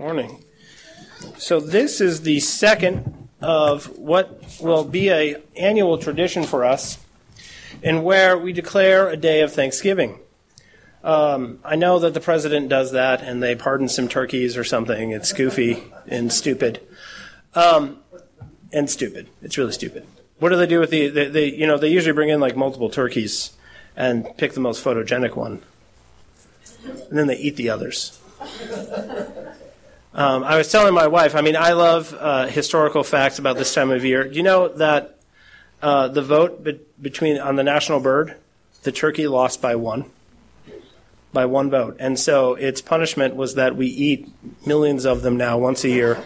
Morning. So this is the second of what will be a annual tradition for us, and where we declare a day of Thanksgiving. Um, I know that the president does that, and they pardon some turkeys or something. It's goofy and stupid, um, and stupid. It's really stupid. What do they do with the? They, they, you know, they usually bring in like multiple turkeys and pick the most photogenic one, and then they eat the others. Um, I was telling my wife, I mean, I love uh, historical facts about this time of year. You know that uh, the vote be- between on the national bird, the turkey lost by one, by one vote, and so its punishment was that we eat millions of them now once a year.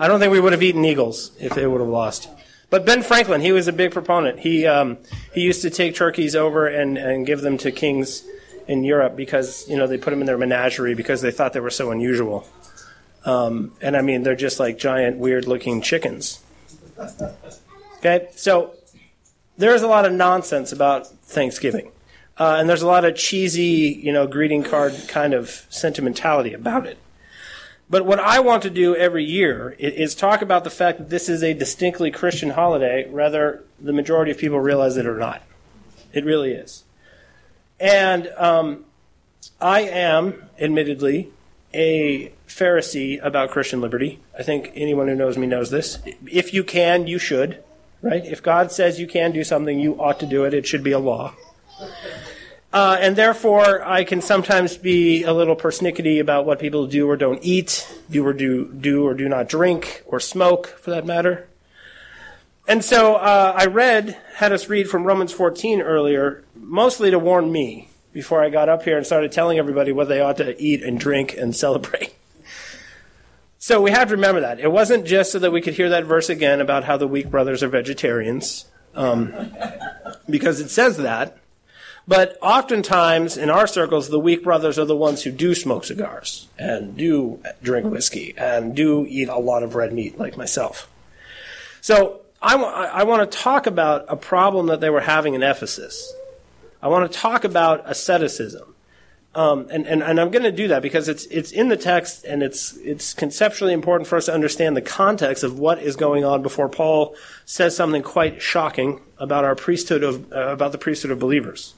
I don't think we would have eaten eagles if they would have lost. But Ben Franklin, he was a big proponent. He um, he used to take turkeys over and, and give them to kings in Europe because you know they put them in their menagerie because they thought they were so unusual. Um, and I mean, they're just like giant, weird-looking chickens. Okay, so there's a lot of nonsense about Thanksgiving, uh, and there's a lot of cheesy, you know, greeting card kind of sentimentality about it. But what I want to do every year is talk about the fact that this is a distinctly Christian holiday, rather the majority of people realize it or not. It really is. And um, I am, admittedly, a Pharisee about Christian liberty. I think anyone who knows me knows this. If you can, you should, right? If God says you can do something, you ought to do it. It should be a law. Uh, and therefore, I can sometimes be a little persnickety about what people do or don't eat, do or do, do or do not drink, or smoke, for that matter. And so uh, I read, had us read from Romans 14 earlier, mostly to warn me before I got up here and started telling everybody what they ought to eat and drink and celebrate. So we have to remember that. It wasn't just so that we could hear that verse again about how the weak brothers are vegetarians, um, because it says that. But oftentimes in our circles, the weak brothers are the ones who do smoke cigars and do drink whiskey and do eat a lot of red meat, like myself. So I, w- I want to talk about a problem that they were having in Ephesus. I want to talk about asceticism. Um, and, and, and I'm going to do that because it's, it's in the text and it's, it's conceptually important for us to understand the context of what is going on before Paul says something quite shocking about our priesthood of, uh, about the priesthood of believers.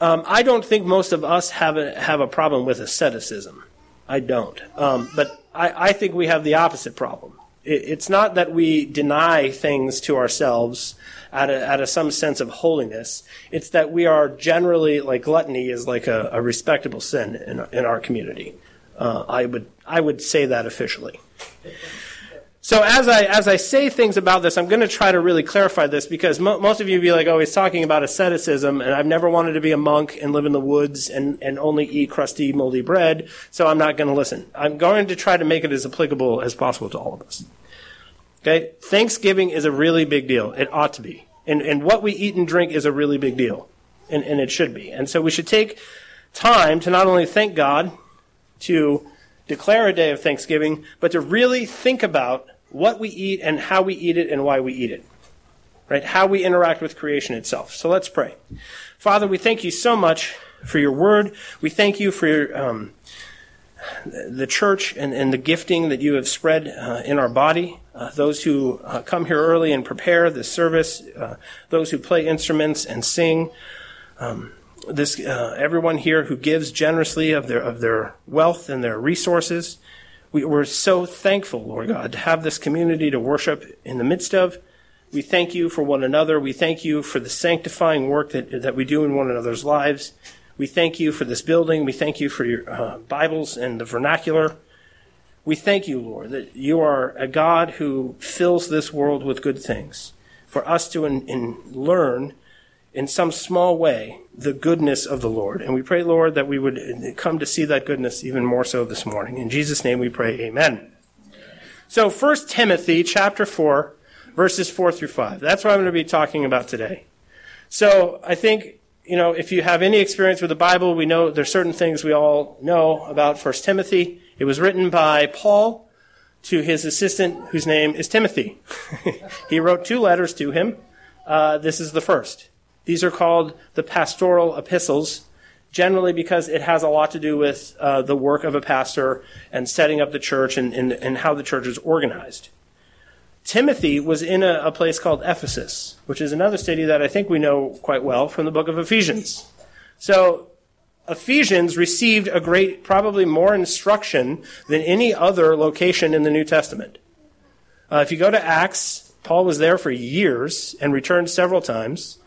Um, I don't think most of us have a, have a problem with asceticism. I don't. Um, but I, I think we have the opposite problem it's not that we deny things to ourselves out of, out of some sense of holiness. It's that we are generally, like gluttony is like a, a respectable sin in, in our community. Uh, I would, I would say that officially. So as I, as I say things about this, I'm going to try to really clarify this because mo- most of you be like, oh, he's talking about asceticism, and I've never wanted to be a monk and live in the woods and, and only eat crusty, moldy bread, so I'm not going to listen. I'm going to try to make it as applicable as possible to all of us. Okay? Thanksgiving is a really big deal. It ought to be. And, and what we eat and drink is a really big deal. And, and it should be. And so we should take time to not only thank God, to declare a day of Thanksgiving, but to really think about what we eat and how we eat it and why we eat it. Right? How we interact with creation itself. So let's pray. Father, we thank you so much for your word. We thank you for your, um, the church and, and the gifting that you have spread uh, in our body. Uh, those who uh, come here early and prepare this service, uh, those who play instruments and sing, um, this uh, everyone here who gives generously of their of their wealth and their resources. We, we're so thankful, Lord God, to have this community to worship in the midst of. We thank you for one another. We thank you for the sanctifying work that, that we do in one another's lives. We thank you for this building. We thank you for your uh, Bibles and the vernacular. We thank you, Lord, that you are a God who fills this world with good things. For us to in, in learn in some small way the goodness of the Lord. And we pray, Lord, that we would come to see that goodness even more so this morning. In Jesus' name we pray, amen. So 1 Timothy chapter 4, verses 4 through 5. That's what I'm going to be talking about today. So I think you know, if you have any experience with the Bible, we know there's certain things we all know about First Timothy. It was written by Paul to his assistant, whose name is Timothy. he wrote two letters to him. Uh, this is the first. These are called the pastoral epistles, generally because it has a lot to do with uh, the work of a pastor and setting up the church and, and, and how the church is organized. Timothy was in a, a, place called Ephesus, which is another city that I think we know quite well from the book of Ephesians. So, Ephesians received a great, probably more instruction than any other location in the New Testament. Uh, if you go to Acts, Paul was there for years and returned several times.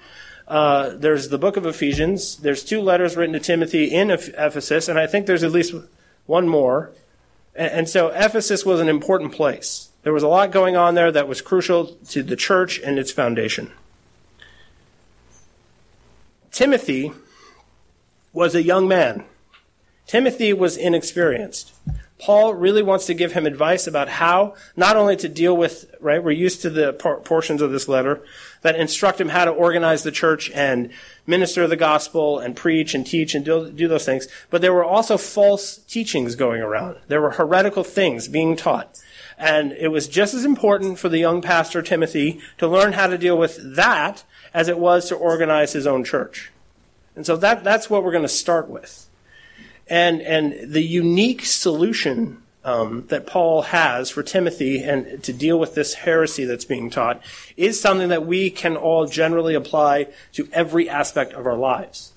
Uh, there's the book of Ephesians. There's two letters written to Timothy in Ephesus, and I think there's at least one more. And, and so Ephesus was an important place. There was a lot going on there that was crucial to the church and its foundation. Timothy was a young man. Timothy was inexperienced. Paul really wants to give him advice about how not only to deal with, right, we're used to the portions of this letter that instruct him how to organize the church and minister the gospel and preach and teach and do, do those things, but there were also false teachings going around. There were heretical things being taught. And it was just as important for the young pastor Timothy to learn how to deal with that as it was to organize his own church. And so that, that's what we're going to start with. And, and the unique solution um, that Paul has for Timothy and to deal with this heresy that's being taught is something that we can all generally apply to every aspect of our lives.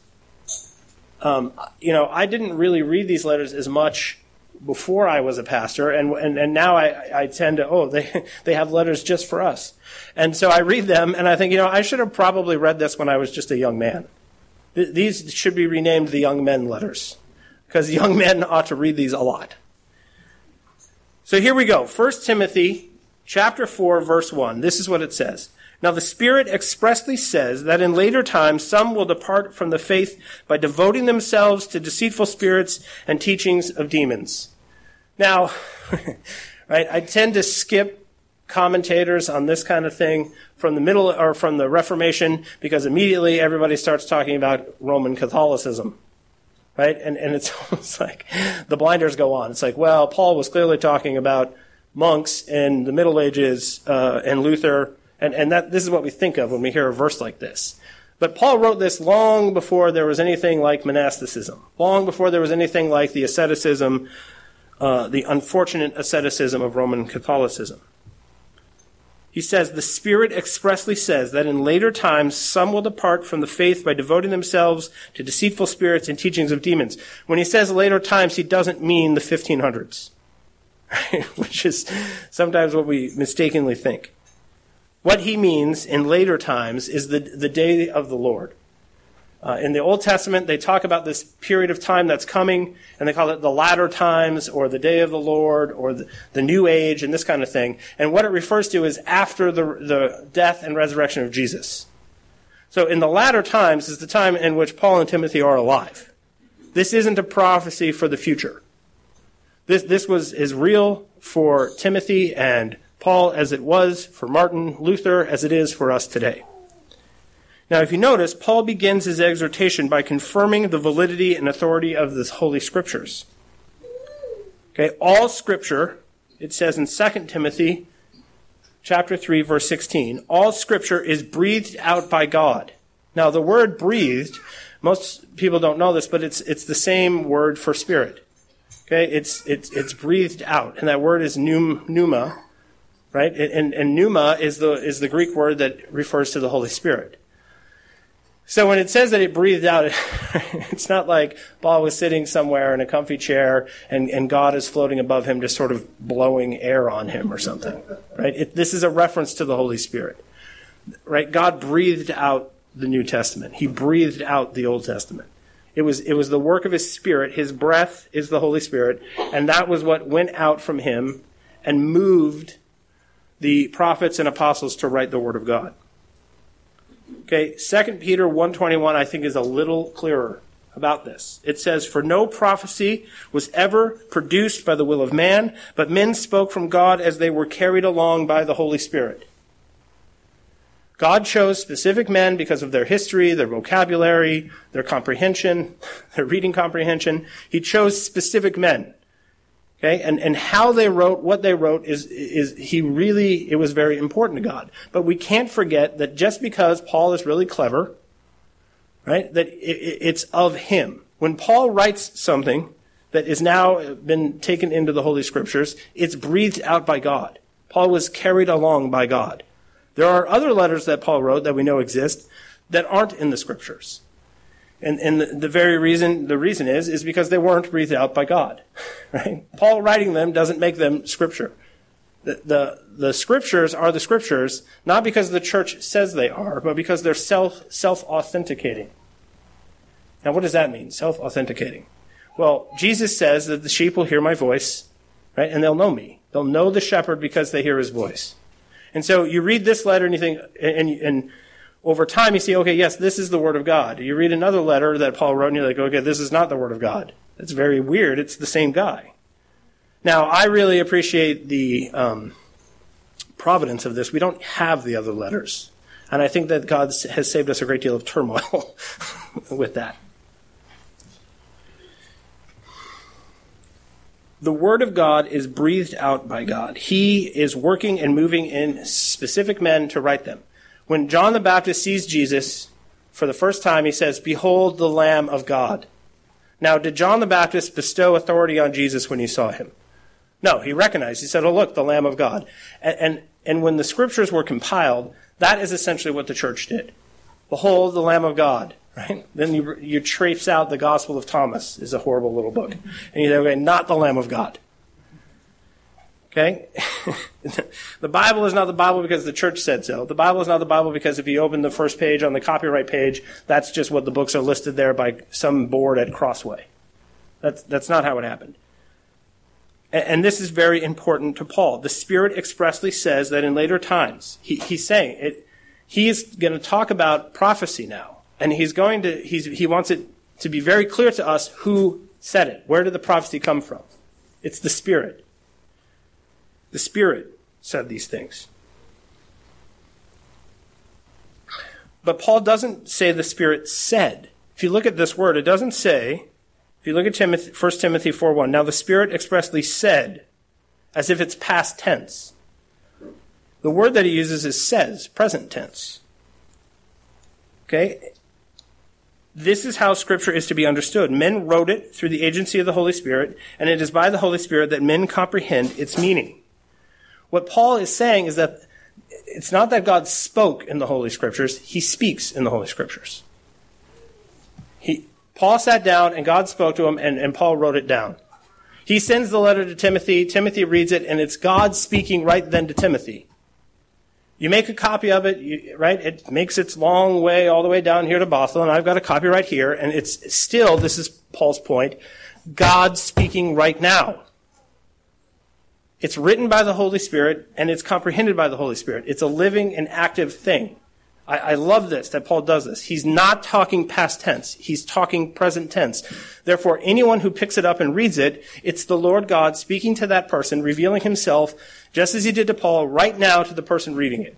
Um, you know, I didn't really read these letters as much before I was a pastor, and and, and now I, I tend to oh they they have letters just for us, and so I read them and I think you know I should have probably read this when I was just a young man. Th- these should be renamed the young men letters because young men ought to read these a lot. So here we go. 1 Timothy chapter 4 verse 1. This is what it says. Now the Spirit expressly says that in later times some will depart from the faith by devoting themselves to deceitful spirits and teachings of demons. Now, right, I tend to skip commentators on this kind of thing from the middle or from the Reformation because immediately everybody starts talking about Roman Catholicism. Right? And, and it's almost like the blinders go on. It's like, well, Paul was clearly talking about monks in the Middle Ages uh, and Luther and, and that, this is what we think of when we hear a verse like this. But Paul wrote this long before there was anything like monasticism, long before there was anything like the asceticism, uh, the unfortunate asceticism of Roman Catholicism. He says, The Spirit expressly says that in later times some will depart from the faith by devoting themselves to deceitful spirits and teachings of demons. When he says later times, he doesn't mean the 1500s, which is sometimes what we mistakenly think. What he means in later times is the, the day of the Lord. Uh, in the Old Testament, they talk about this period of time that's coming, and they call it the latter times, or the day of the Lord, or the, the new age, and this kind of thing. And what it refers to is after the, the death and resurrection of Jesus. So in the latter times is the time in which Paul and Timothy are alive. This isn't a prophecy for the future. This, this was, is real for Timothy and Paul as it was for Martin Luther, as it is for us today. Now, if you notice, Paul begins his exhortation by confirming the validity and authority of the Holy Scriptures. Okay, all Scripture, it says in 2 Timothy chapter 3, verse 16, all Scripture is breathed out by God. Now, the word breathed, most people don't know this, but it's, it's the same word for spirit. Okay, it's, it's, it's breathed out, and that word is pneuma, right? And, and pneuma is the, is the Greek word that refers to the Holy Spirit. So when it says that it breathed out, it's not like Paul was sitting somewhere in a comfy chair and, and God is floating above him, just sort of blowing air on him or something, right? It, this is a reference to the Holy Spirit, right? God breathed out the New Testament. He breathed out the Old Testament. It was, it was the work of His Spirit. His breath is the Holy Spirit. And that was what went out from Him and moved the prophets and apostles to write the word of God. Okay, 2 Peter 1:21 I think is a little clearer about this. It says, For no prophecy was ever produced by the will of man, but men spoke from God as they were carried along by the Holy Spirit. God chose specific men because of their history, their vocabulary, their comprehension, their reading comprehension. He chose specific men. Okay, and, and how they wrote what they wrote is, is he really, it was very important to God. But we can't forget that just because Paul is really clever, right, that it, it's of him. When Paul writes something that is now been taken into the Holy Scriptures, it's breathed out by God. Paul was carried along by God. There are other letters that Paul wrote that we know exist that aren't in the Scriptures. And, and the, very reason, the reason is, is because they weren't breathed out by God. Right? Paul writing them doesn't make them Scripture. The, the, the Scriptures are the Scriptures, not because the church says they are, but because they're self, self-authenticating. Now, what does that mean? Self-authenticating. Well, Jesus says that the sheep will hear my voice, right? And they'll know me. They'll know the shepherd because they hear his voice. And so you read this letter and you think, and, and over time you see, okay, yes, this is the Word of God. You read another letter that Paul wrote and you're like, okay, this is not the Word of God. It's very weird. It's the same guy. Now, I really appreciate the um, providence of this. We don't have the other letters. And I think that God has saved us a great deal of turmoil with that. the Word of God is breathed out by God. He is working and moving in specific men to write them. When John the Baptist sees Jesus for the first time, he says, Behold the Lamb of God. Now, did John the Baptist bestow authority on Jesus when he saw him? No, he recognized. He said, Oh, look, the Lamb of God. And, and, and when the scriptures were compiled, that is essentially what the church did. Behold the Lamb of God right? Then you, you trace out the Gospel of Thomas is a horrible little book. And you say, okay, not the Lamb of God. Okay? the Bible is not the Bible because the church said so. The Bible is not the Bible because if you open the first page on the copyright page, that's just what the books are listed there by some board at Crossway. That's, that's not how it happened. And, and this is very important to Paul. The Spirit expressly says that in later times, he, he's saying it, he is going to talk about prophecy now and he's going to, he's, he wants it to be very clear to us who said it. Where did the prophecy come from? It's the Spirit. The Spirit said these things. But Paul doesn't say the Spirit said. If you look at this word, it doesn't say, if you look at Timothy, 1 Timothy 4 1, now the Spirit expressly said, as if it's past tense. The word that he uses is says, present tense. Okay? This is how Scripture is to be understood. Men wrote it through the agency of the Holy Spirit, and it is by the Holy Spirit that men comprehend its meaning. What Paul is saying is that it's not that God spoke in the Holy Scriptures, he speaks in the Holy Scriptures. He, Paul sat down and God spoke to him, and, and Paul wrote it down. He sends the letter to Timothy, Timothy reads it, and it's God speaking right then to Timothy. You make a copy of it, you, right? It makes its long way all the way down here to Bothell, and I've got a copy right here, and it's still, this is Paul's point, God speaking right now. It's written by the Holy Spirit, and it's comprehended by the Holy Spirit. It's a living and active thing. I, I, love this, that Paul does this. He's not talking past tense. He's talking present tense. Therefore, anyone who picks it up and reads it, it's the Lord God speaking to that person, revealing himself, just as he did to Paul, right now to the person reading it.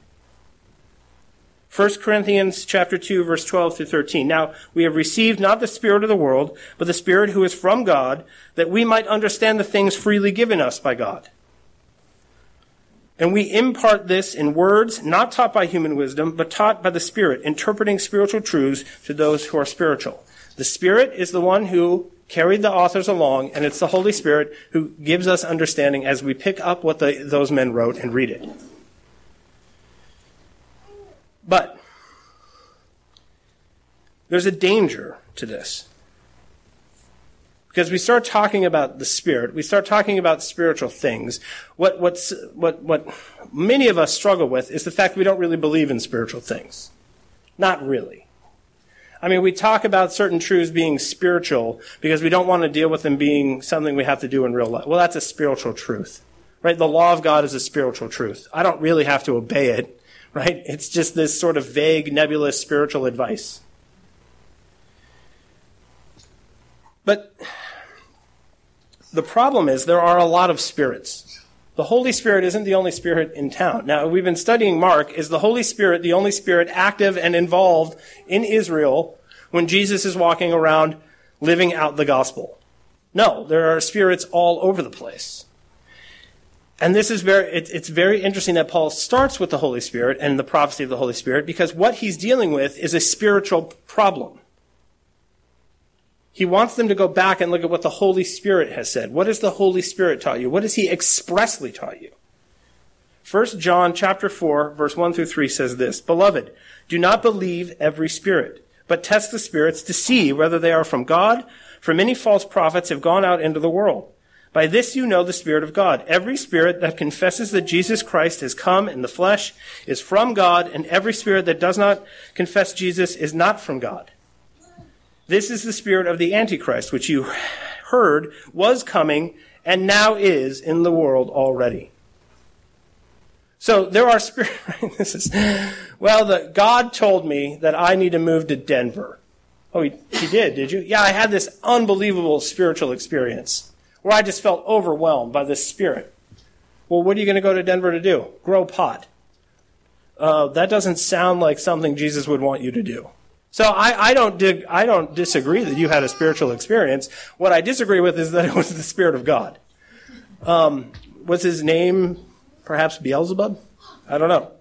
1 Corinthians chapter 2 verse 12 through 13. Now, we have received not the spirit of the world, but the spirit who is from God, that we might understand the things freely given us by God. And we impart this in words not taught by human wisdom, but taught by the Spirit, interpreting spiritual truths to those who are spiritual. The Spirit is the one who carried the authors along, and it's the Holy Spirit who gives us understanding as we pick up what the, those men wrote and read it. But there's a danger to this. Because we start talking about the Spirit, we start talking about spiritual things. What, what's, what, what many of us struggle with is the fact we don't really believe in spiritual things. Not really. I mean, we talk about certain truths being spiritual because we don't want to deal with them being something we have to do in real life. Well, that's a spiritual truth, right? The law of God is a spiritual truth. I don't really have to obey it, right? It's just this sort of vague, nebulous spiritual advice. But the problem is there are a lot of spirits. The Holy Spirit isn't the only spirit in town. Now, we've been studying Mark. Is the Holy Spirit the only spirit active and involved in Israel when Jesus is walking around living out the gospel? No, there are spirits all over the place. And this is very, it, it's very interesting that Paul starts with the Holy Spirit and the prophecy of the Holy Spirit because what he's dealing with is a spiritual problem. He wants them to go back and look at what the Holy Spirit has said. What has the Holy Spirit taught you? What has he expressly taught you? 1 John chapter 4 verse 1 through 3 says this, Beloved, do not believe every spirit, but test the spirits to see whether they are from God, for many false prophets have gone out into the world. By this you know the Spirit of God. Every spirit that confesses that Jesus Christ has come in the flesh is from God, and every spirit that does not confess Jesus is not from God. This is the spirit of the Antichrist, which you heard was coming and now is in the world already. So there are spirit. this is well. The, God told me that I need to move to Denver. Oh, he, he did. Did you? Yeah, I had this unbelievable spiritual experience where I just felt overwhelmed by this spirit. Well, what are you going to go to Denver to do? Grow pot. Uh, that doesn't sound like something Jesus would want you to do. So I, I don't dig, I don't disagree that you had a spiritual experience. What I disagree with is that it was the Spirit of God. Um, was his name perhaps Beelzebub? I don't know.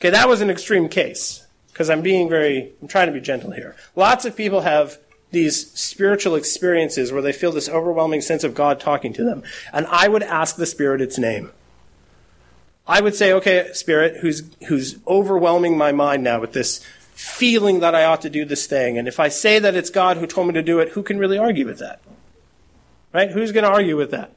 Okay, that was an extreme case because I'm being very, I'm trying to be gentle here. Lots of people have these spiritual experiences where they feel this overwhelming sense of God talking to them. And I would ask the Spirit its name. I would say, okay, Spirit, who's, who's overwhelming my mind now with this feeling that I ought to do this thing. And if I say that it's God who told me to do it, who can really argue with that? Right? Who's going to argue with that?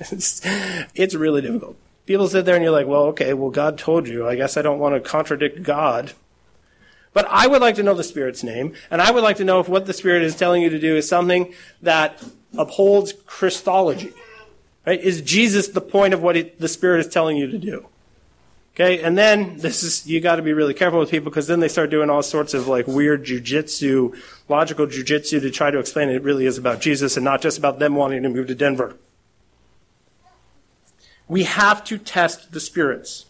it's, really difficult. People sit there and you're like, well, okay, well, God told you. I guess I don't want to contradict God. But I would like to know the Spirit's name, and I would like to know if what the Spirit is telling you to do is something that upholds Christology. Right? Is Jesus the point of what it, the Spirit is telling you to do? Okay, and then this is you got to be really careful with people because then they start doing all sorts of like weird jujitsu, logical jujitsu to try to explain it really is about Jesus and not just about them wanting to move to Denver. We have to test the spirits.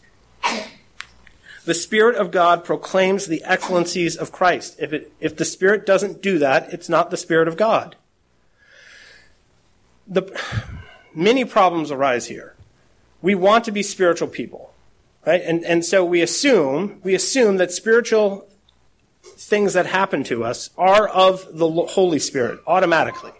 The Spirit of God proclaims the excellencies of Christ. If, it, if the Spirit doesn't do that, it's not the Spirit of God. The, many problems arise here. We want to be spiritual people. Right? And, and so we assume, we assume that spiritual things that happen to us are of the Holy Spirit automatically.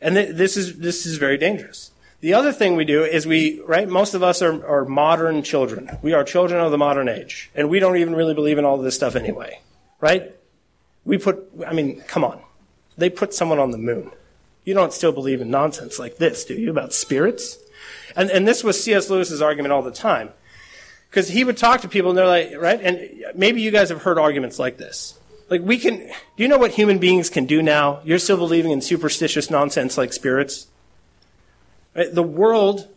And th- this is, this is very dangerous. The other thing we do is we, right, most of us are, are modern children. We are children of the modern age. And we don't even really believe in all of this stuff anyway. Right? We put, I mean, come on. They put someone on the moon. You don't still believe in nonsense like this, do you, about spirits? And, and this was C.S. Lewis's argument all the time. Because he would talk to people and they're like, right? And maybe you guys have heard arguments like this. Like, we can, do you know what human beings can do now? You're still believing in superstitious nonsense like spirits? Right? The world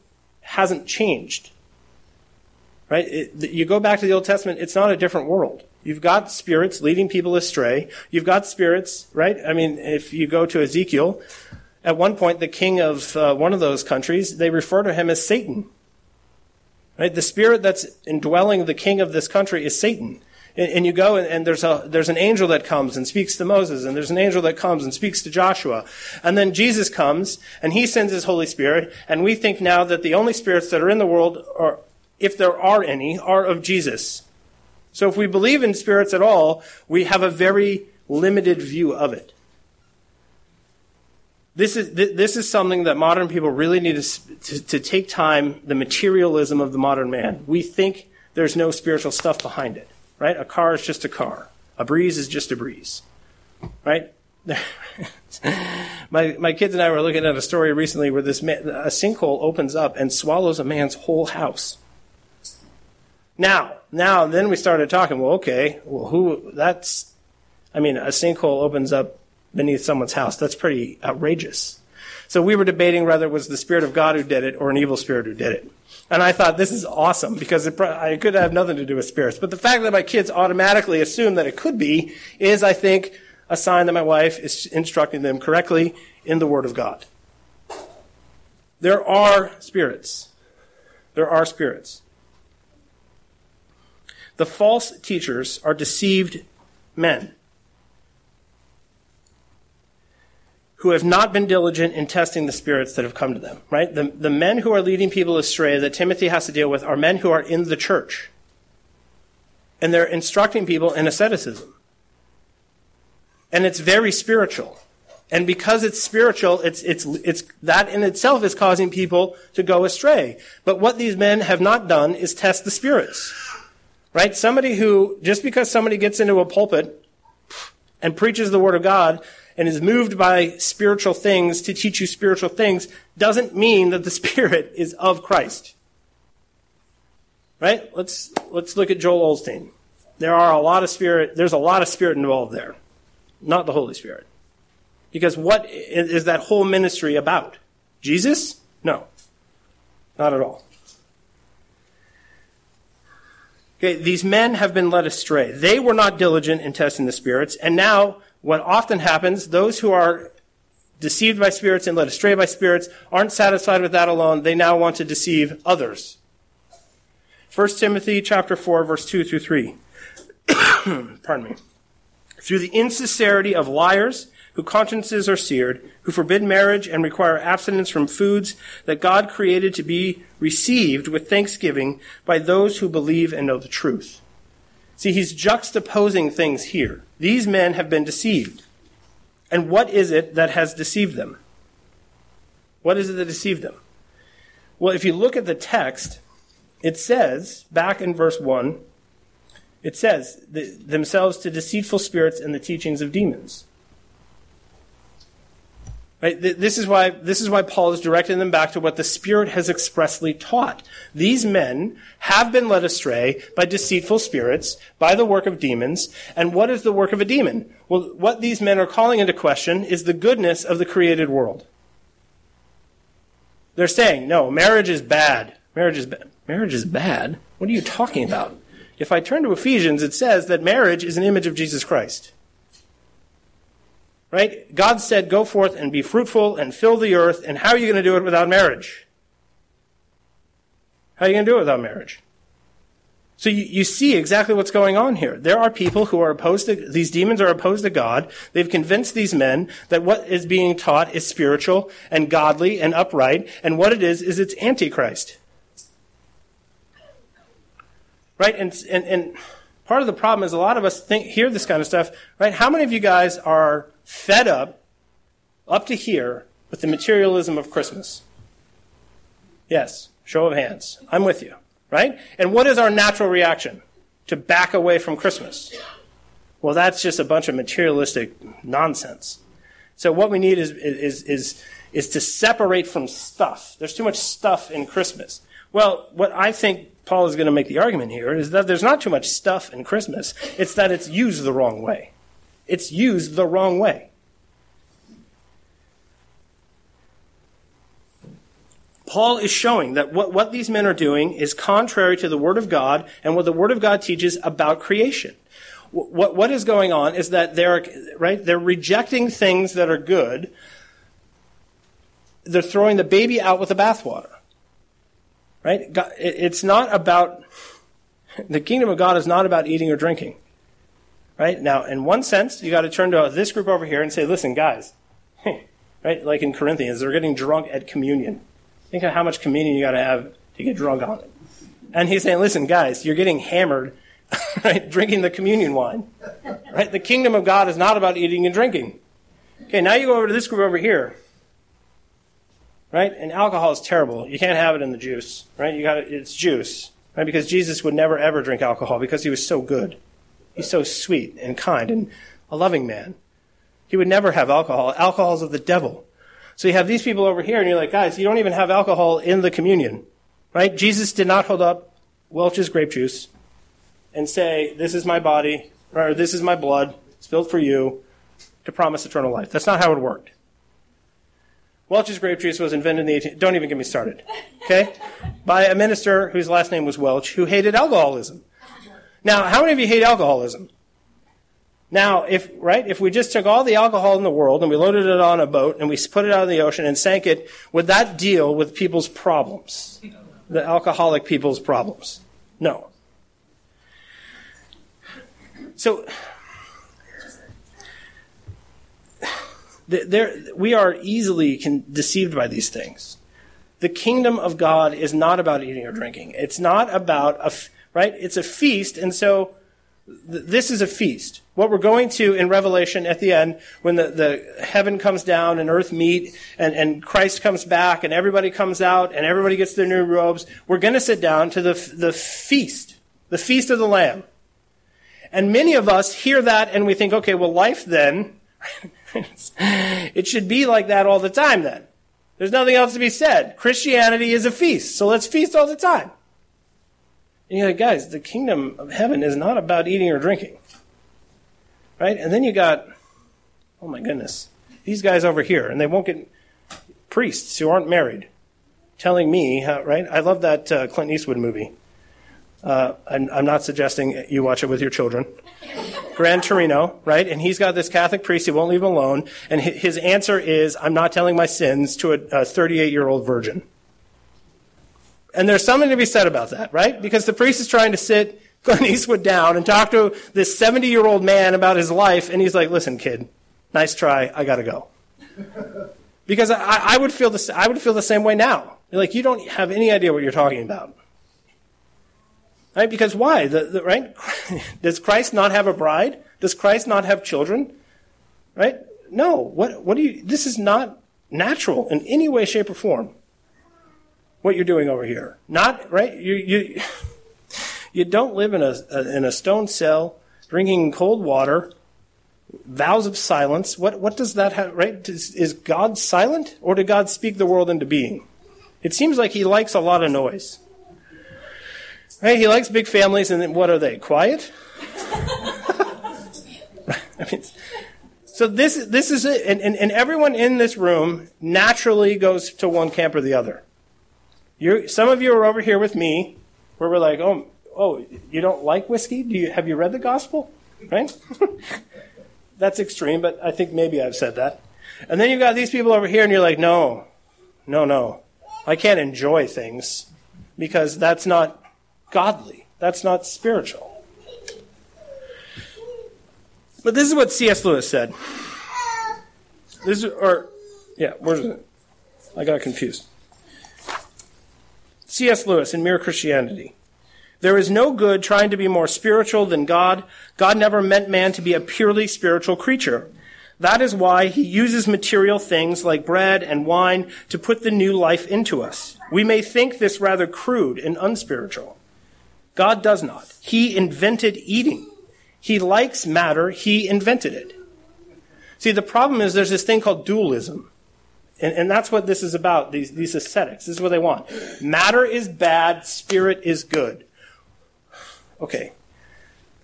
hasn't changed. Right? It, you go back to the Old Testament, it's not a different world. You've got spirits leading people astray. You've got spirits, right? I mean, if you go to Ezekiel, at one point, the king of uh, one of those countries, they refer to him as Satan. Right? The spirit that's indwelling the king of this country is Satan. And, and you go and, and, there's a there's an angel that comes and speaks to Moses, and there's an angel that comes and speaks to Joshua. And then Jesus comes and he sends his Holy Spirit, and we think now that the only spirits that are in the world are if there are any, are of Jesus. So if we believe in spirits at all, we have a very limited view of it. This is, this is something that modern people really need to, to, to take time, the materialism of the modern man. We think there's no spiritual stuff behind it, right? A car is just a car. A breeze is just a breeze, right? my, my kids and I were looking at a story recently where this man, a sinkhole opens up and swallows a man's whole house. Now, now, then we started talking, well, okay, well, who, that's, I mean, a sinkhole opens up beneath someone's house. That's pretty outrageous. So we were debating whether it was the Spirit of God who did it or an evil spirit who did it. And I thought this is awesome because it, I could have nothing to do with spirits. But the fact that my kids automatically assume that it could be is, I think, a sign that my wife is instructing them correctly in the Word of God. There are spirits. There are spirits. The false teachers are deceived men. Who have not been diligent in testing the spirits that have come to them, right? The, the men who are leading people astray that Timothy has to deal with are men who are in the church. And they're instructing people in asceticism. and it's very spiritual. And because it's spiritual, it's, it's, it's, that in itself is causing people to go astray. But what these men have not done is test the spirits. Right? Somebody who, just because somebody gets into a pulpit and preaches the Word of God and is moved by spiritual things to teach you spiritual things doesn't mean that the Spirit is of Christ. Right? Let's, let's look at Joel Osteen. There are a lot of spirit, there's a lot of spirit involved there. Not the Holy Spirit. Because what is that whole ministry about? Jesus? No. Not at all. Okay, these men have been led astray. They were not diligent in testing the spirits, and now what often happens, those who are deceived by spirits and led astray by spirits aren't satisfied with that alone. They now want to deceive others. 1 Timothy chapter 4 verse 2 through 3. Pardon me. Through the insincerity of liars whose consciences are seared, who forbid marriage and require abstinence from foods that God created to be received with thanksgiving by those who believe and know the truth. See, he's juxtaposing things here. These men have been deceived. And what is it that has deceived them? What is it that deceived them? Well, if you look at the text, it says, back in verse 1, it says, themselves to deceitful spirits and the teachings of demons. Right? This is why, this is why Paul is directing them back to what the Spirit has expressly taught. These men have been led astray by deceitful spirits, by the work of demons. And what is the work of a demon? Well, what these men are calling into question is the goodness of the created world. They're saying, no, marriage is bad. Marriage is bad. Marriage is bad? What are you talking about? If I turn to Ephesians, it says that marriage is an image of Jesus Christ. Right? God said, go forth and be fruitful and fill the earth. And how are you going to do it without marriage? How are you going to do it without marriage? So you, you see exactly what's going on here. There are people who are opposed to, these demons are opposed to God. They've convinced these men that what is being taught is spiritual and godly and upright. And what it is, is it's antichrist. Right? And, and, and part of the problem is a lot of us think, hear this kind of stuff, right? How many of you guys are fed up, up to here, with the materialism of Christmas? Yes, show of hands. I'm with you, right? And what is our natural reaction? To back away from Christmas. Well, that's just a bunch of materialistic nonsense. So what we need is, is, is, is to separate from stuff. There's too much stuff in Christmas. Well, what I think Paul is going to make the argument here is that there's not too much stuff in Christmas. It's that it's used the wrong way. It's used the wrong way. Paul is showing that what, what these men are doing is contrary to the Word of God and what the Word of God teaches about creation. What, what is going on is that they're, right, they're rejecting things that are good. They're throwing the baby out with the bathwater. Right? It's not about, the kingdom of God is not about eating or drinking. Right? Now, in one sense, you got to turn to this group over here and say, listen, guys, right? Like in Corinthians, they're getting drunk at communion. Think of how much communion you got to have to get drunk on it. And he's saying, listen, guys, you're getting hammered, right? Drinking the communion wine. Right? The kingdom of God is not about eating and drinking. Okay, now you go over to this group over here. Right? And alcohol is terrible. You can't have it in the juice. Right? You got it's juice. Right? Because Jesus would never ever drink alcohol because he was so good. He's so sweet and kind and a loving man. He would never have alcohol. Alcohol is of the devil. So you have these people over here, and you're like, guys, you don't even have alcohol in the communion. Right? Jesus did not hold up Welch's grape juice and say, This is my body, or this is my blood, spilled for you, to promise eternal life. That's not how it worked. Welch's grape juice was invented in the 18th. Don't even get me started. Okay? By a minister whose last name was Welch, who hated alcoholism. Now, how many of you hate alcoholism? Now, if, right, if we just took all the alcohol in the world and we loaded it on a boat and we put it out in the ocean and sank it, would that deal with people's problems? The alcoholic people's problems? No. So, there, we are easily deceived by these things. The kingdom of God is not about eating or drinking. It's not about a, right? It's a feast, and so this is a feast. What we're going to in Revelation at the end, when the, the heaven comes down and earth meet and, and Christ comes back and everybody comes out and everybody gets their new robes, we're going to sit down to the, the feast, the feast of the Lamb. And many of us hear that and we think, okay, well, life then, it should be like that all the time then. There's nothing else to be said. Christianity is a feast, so let's feast all the time. And you're like, guys, the kingdom of heaven is not about eating or drinking. Right? And then you got, oh my goodness, these guys over here, and they won't get priests who aren't married telling me, how, right? I love that uh, Clint Eastwood movie. Uh, I'm, I'm, not suggesting you watch it with your children. Gran Torino, right? And he's got this Catholic priest, he won't leave him alone. And his answer is, I'm not telling my sins to a 38 year old virgin. And there's something to be said about that, right? Because the priest is trying to sit Clint Eastwood down and talk to this 70 year old man about his life, and he's like, listen, kid, nice try, I gotta go. Because I, I would feel the, I would feel the same way now. Like, you don't have any idea what you're talking about. Right? Because why? The, the, right? Does Christ not have a bride? Does Christ not have children? Right? No. What, what do you, this is not natural in any way, shape, or form what you're doing over here. Not right. You you you don't live in a, in a stone cell, drinking cold water, vows of silence. What what does that have? Right? Is, is God silent, or did God speak the world into being? It seems like He likes a lot of noise. Right? He likes big families, and what are they? Quiet. I mean, so this this is it, and, and, and everyone in this room naturally goes to one camp or the other. You're, some of you are over here with me, where we're like, oh, oh, you don't like whiskey? Do you have you read the gospel? Right? That's extreme, but I think maybe I've said that. And then you've got these people over here, and you're like, no, no, no, I can't enjoy things because that's not godly. That's not spiritual. But this is what C.S. Lewis said. This is, or, yeah, where's it? I got confused. C.S. Lewis in Mere Christianity. There is no good trying to be more spiritual than God. God never meant man to be a purely spiritual creature. That is why he uses material things like bread and wine to put the new life into us. We may think this rather crude and unspiritual. God does not. He invented eating. He likes matter. He invented it. See, the problem is there's this thing called dualism. And, and that's what this is about, these, these ascetics. This is what they want. Matter is bad, spirit is good. Okay.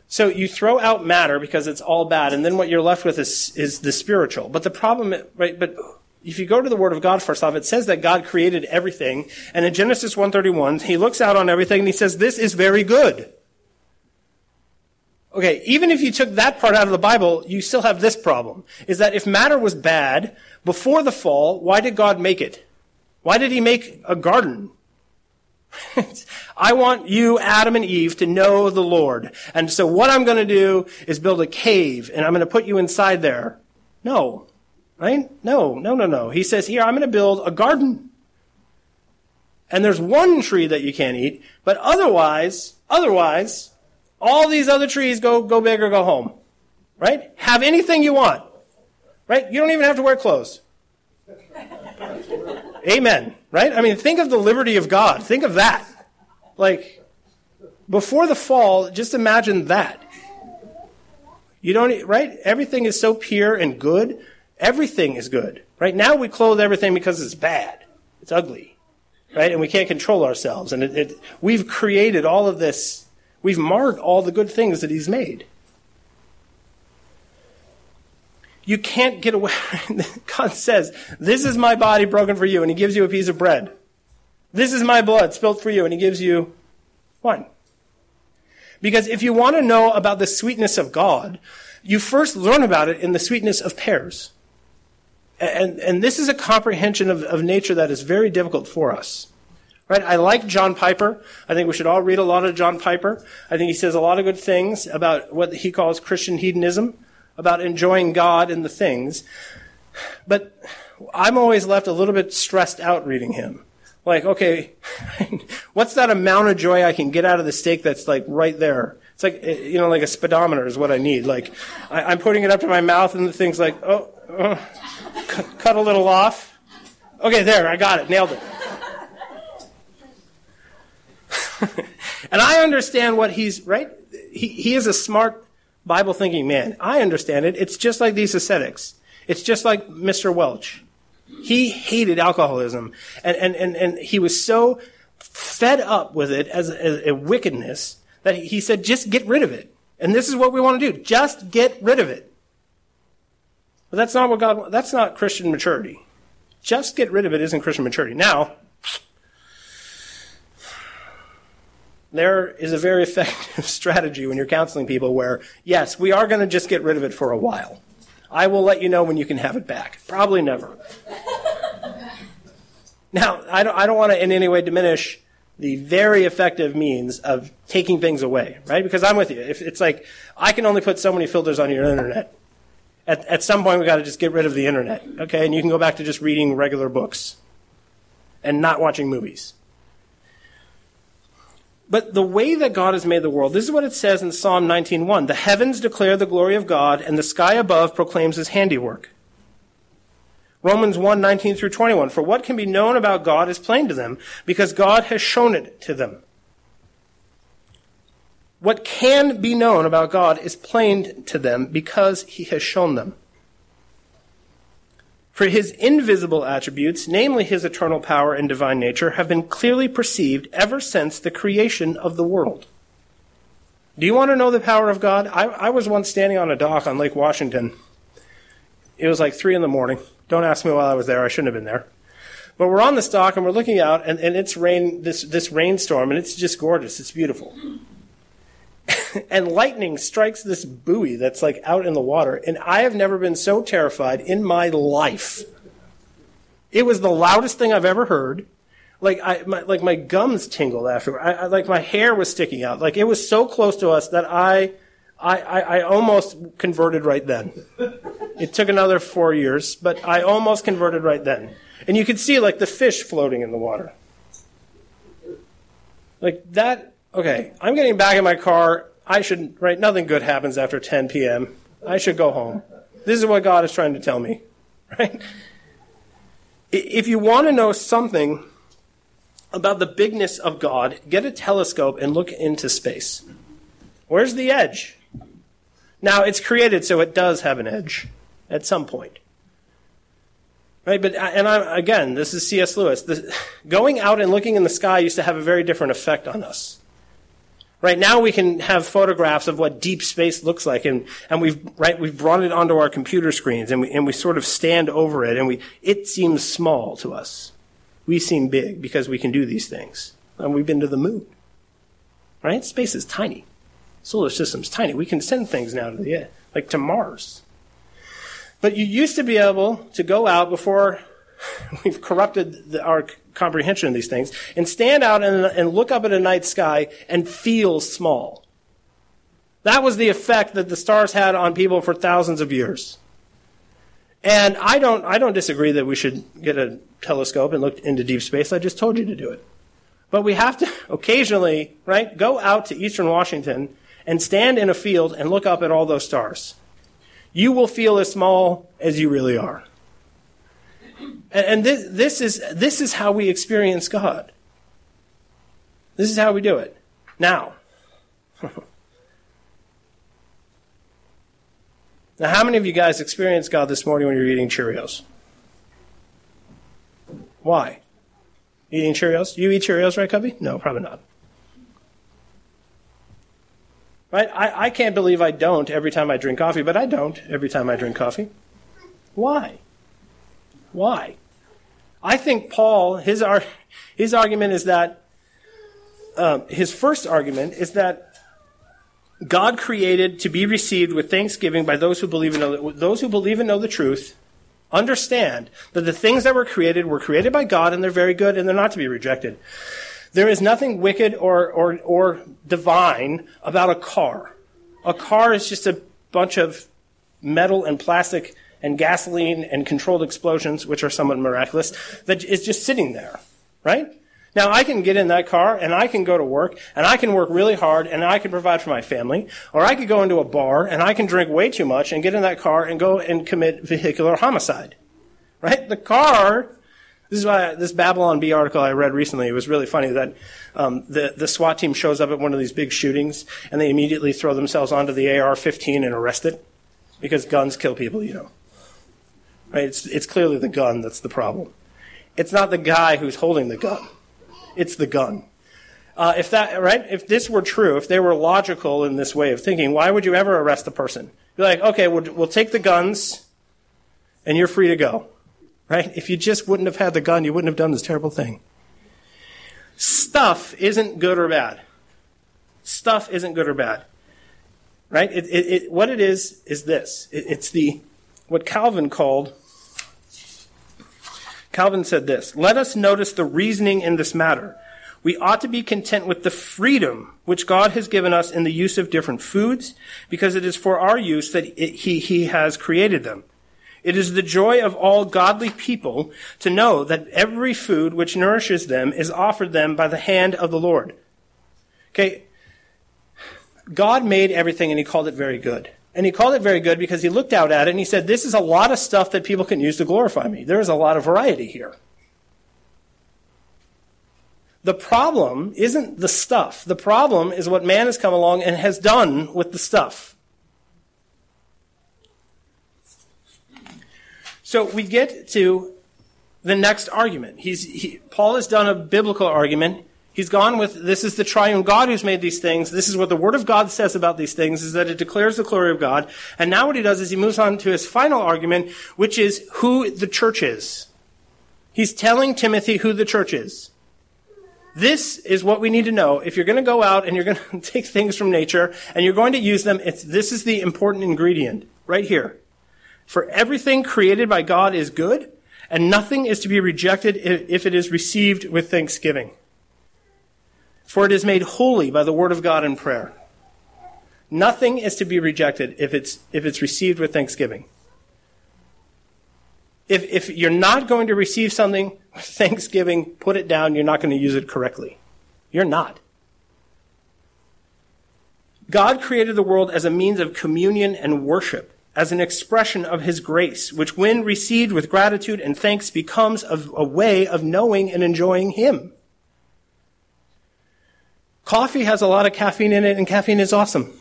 So you throw out matter because it's all bad, and then what you're left with is, is the spiritual. But the problem, right, but if you go to the Word of God first off, it says that God created everything, and in Genesis 131, he looks out on everything and he says, this is very good. Okay, even if you took that part out of the Bible, you still have this problem. Is that if matter was bad, before the fall, why did God make it? Why did he make a garden? I want you, Adam and Eve, to know the Lord. And so what I'm going to do is build a cave and I'm going to put you inside there. No. Right? No, no, no, no. He says, here, I'm going to build a garden. And there's one tree that you can't eat, but otherwise, otherwise, all these other trees go, go big or go home. Right? Have anything you want. Right? You don't even have to wear clothes. Amen. Right? I mean, think of the liberty of God. Think of that. Like, before the fall, just imagine that. You don't, right? Everything is so pure and good. Everything is good. Right? Now we clothe everything because it's bad. It's ugly. Right? And we can't control ourselves. And it, it, we've created all of this We've marred all the good things that he's made. You can't get away. God says, This is my body broken for you, and he gives you a piece of bread. This is my blood spilt for you, and he gives you wine. Because if you want to know about the sweetness of God, you first learn about it in the sweetness of pears. And, and this is a comprehension of, of nature that is very difficult for us. Right? I like John Piper. I think we should all read a lot of John Piper. I think he says a lot of good things about what he calls Christian hedonism, about enjoying God and the things. But I'm always left a little bit stressed out reading him. Like, okay, what's that amount of joy I can get out of the steak that's like right there It's like, eh, you know, like a speedometer is what I need. Like, I, am putting it up to my mouth and the thing's like, oh, oh cut, cut a little off. Okay, there, I got it, nailed it. and I understand what he's, right? He, he is a smart Bible thinking man. I understand it. It's just like these ascetics. It's just like Mr. Welch. He hated alcoholism. And, and, and, and he was so fed up with it as a, a wickedness that he said, just get rid of it. And this is what we want to do. Just get rid of it. But that's not what God, that's not Christian maturity. Just get rid of it isn't Christian maturity. Now, there is a very effective strategy when you're counseling people where, yes, we are going to just get rid of it for a while. I will let you know when you can have it back. Probably never. now, I don't, I don't want to in any way diminish the very effective means of taking things away, right? Because I'm with you. If it's like, I can only put so many filters on your internet. At, at some point, we've got to just get rid of the internet, okay? And you can go back to just reading regular books and not watching movies. But the way that God has made the world, this is what it says in Psalm 19:1. The heavens declare the glory of God, and the sky above proclaims his handiwork. Romans 1, 19 through 21. For what can be known about God is plain to them, because God has shown it to them. What can be known about God is plain to them because he has shown them. For his invisible attributes, namely his eternal power and divine nature, have been clearly perceived ever since the creation of the world. Do you want to know the power of God? I, I was once standing on a dock on Lake Washington. It was like three in the morning. Don't ask me why I was there. I shouldn't have been there. But we're on this dock and we're looking out, and, and it's rain, this, this rainstorm, and it's just gorgeous. It's beautiful. and lightning strikes this buoy that's like out in the water. And I have never been so terrified in my life. It was the loudest thing I've ever heard. Like I, my, like my gums tingled after. I, I, like my hair was sticking out. Like it was so close to us that I, I, I, I almost converted right then. It took another four years, but I almost converted right then. And you could see like the fish floating in the water. Like that okay, I'm getting back in my car. I should, right? Nothing good happens after 10 p.m. I should go home. This is what God is trying to tell me, right? If you want to know something about the bigness of God, get a telescope and look into space. Where's the edge? Now, it's created so it does have an edge at some point. Right, but uh, and I, again, this is C.S. Lewis. The, going out and looking in the sky used to have a very different effect on us. Right now we can have photographs of what deep space looks like and, and we've, right, we've brought it onto our computer screens and we, and we sort of stand over it and we, it seems small to us. We seem big because we can do these things. And we've been to the moon. Right? Space is tiny. Solar system's tiny. We can send things now to the, like to Mars. But you used to be able to go out before we've corrupted the, our comprehension of these things, and stand out and, and look up at a night sky and feel small. That was the effect that the stars had on people for thousands of years. And I don't, I don't disagree that we should get a telescope and look into deep space. I just told you to do it. But we have to occasionally, right, go out to eastern Washington and stand in a field and look up at all those stars. You will feel as small as you really are. And, this, this, is, this is how we experience God. This is how we do it. Now, now, how many of you guys experienced God this morning when you were eating Cheerios? Why? Eating Cheerios? You eat Cheerios, right, Cubby? No, probably not. Right? I, I can't believe I don't every time I drink coffee, but I don't every time I drink coffee. Why? Why? I think Paul, his, his argument is that, um, his first argument is that God created to be received with thanksgiving by those who believe and know those who believe and know the truth. Understand that the things that were created were created by God and they're very good and they're not to be rejected. There is nothing wicked or, or, or divine about a car. A car is just a bunch of metal and plastic and gasoline and controlled explosions, which are somewhat miraculous, that is just sitting there, right? Now, I can get in that car and I can go to work and I can work really hard and I can provide for my family. Or I could go into a bar and I can drink way too much and get in that car and go and commit vehicular homicide. Right? The car, this is why this Babylon Bee article I read recently, it was really funny that um, the, the SWAT team shows up at one of these big shootings and they immediately throw themselves onto the AR 15 and arrest it because guns kill people, you know. Right? It's, it's clearly the gun that's the problem. It's not the guy who's holding the gun. It's the gun. Uh, if that right, if this were true, if they were logical in this way of thinking, why would you ever arrest the person? Be like, okay, we'll, we'll take the guns, and you're free to go, right? If you just wouldn't have had the gun, you wouldn't have done this terrible thing. Stuff isn't good or bad. Stuff isn't good or bad, right? It, it, it, what it is is this. it's the what Calvin called Calvin said this Let us notice the reasoning in this matter. We ought to be content with the freedom which God has given us in the use of different foods, because it is for our use that it, he, he has created them. It is the joy of all godly people to know that every food which nourishes them is offered them by the hand of the Lord. Okay. God made everything and he called it very good. And he called it very good because he looked out at it and he said, This is a lot of stuff that people can use to glorify me. There is a lot of variety here. The problem isn't the stuff. The problem is what man has come along and has done with the stuff. So we get to the next argument. He, Paul has done a biblical argument. He's gone with this is the triune God who's made these things. This is what the Word of God says about these things, is that it declares the glory of God. And now what he does is he moves on to his final argument, which is who the church is. He's telling Timothy who the church is. This is what we need to know. If you're going to go out and you're going to take things from nature and you're going to use them, it's this is the important ingredient right here. For everything created by God is good, and nothing is to be rejected if it is received with thanksgiving for it is made holy by the word of God in prayer. Nothing is to be rejected if it's, if it's received with thanksgiving. If, if you're not going to receive something with thanksgiving, put it down. You're not going to use it correctly. You're not. God created the world as a means of communion and worship, as an expression of His grace, which, when received with gratitude and thanks, becomes a, a way of knowing and enjoying Him. Coffee has a lot of caffeine in it, and caffeine is awesome.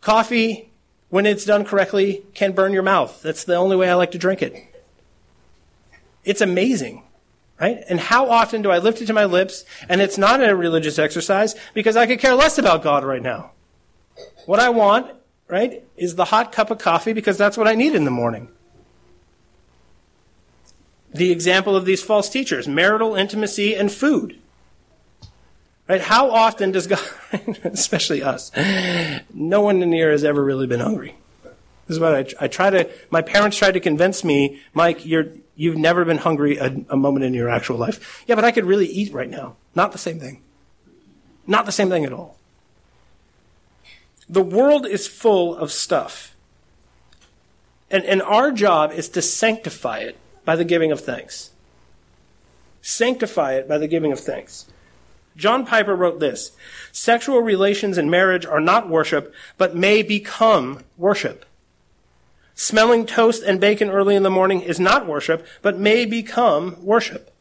Coffee, when it's done correctly, can burn your mouth. That's the only way I like to drink it. It's amazing, right? And how often do I lift it to my lips, and it's not a religious exercise because I could care less about God right now. What I want, right, is the hot cup of coffee because that's what I need in the morning. The example of these false teachers marital intimacy and food. Right? How often does God, especially us, no one in here has ever really been hungry. This is what I, I try to, my parents tried to convince me, Mike, you're, you've never been hungry a, a moment in your actual life. Yeah, but I could really eat right now. Not the same thing. Not the same thing at all. The world is full of stuff. And, and our job is to sanctify it by the giving of thanks. Sanctify it by the giving of thanks. John Piper wrote this Sexual relations in marriage are not worship, but may become worship. Smelling toast and bacon early in the morning is not worship, but may become worship.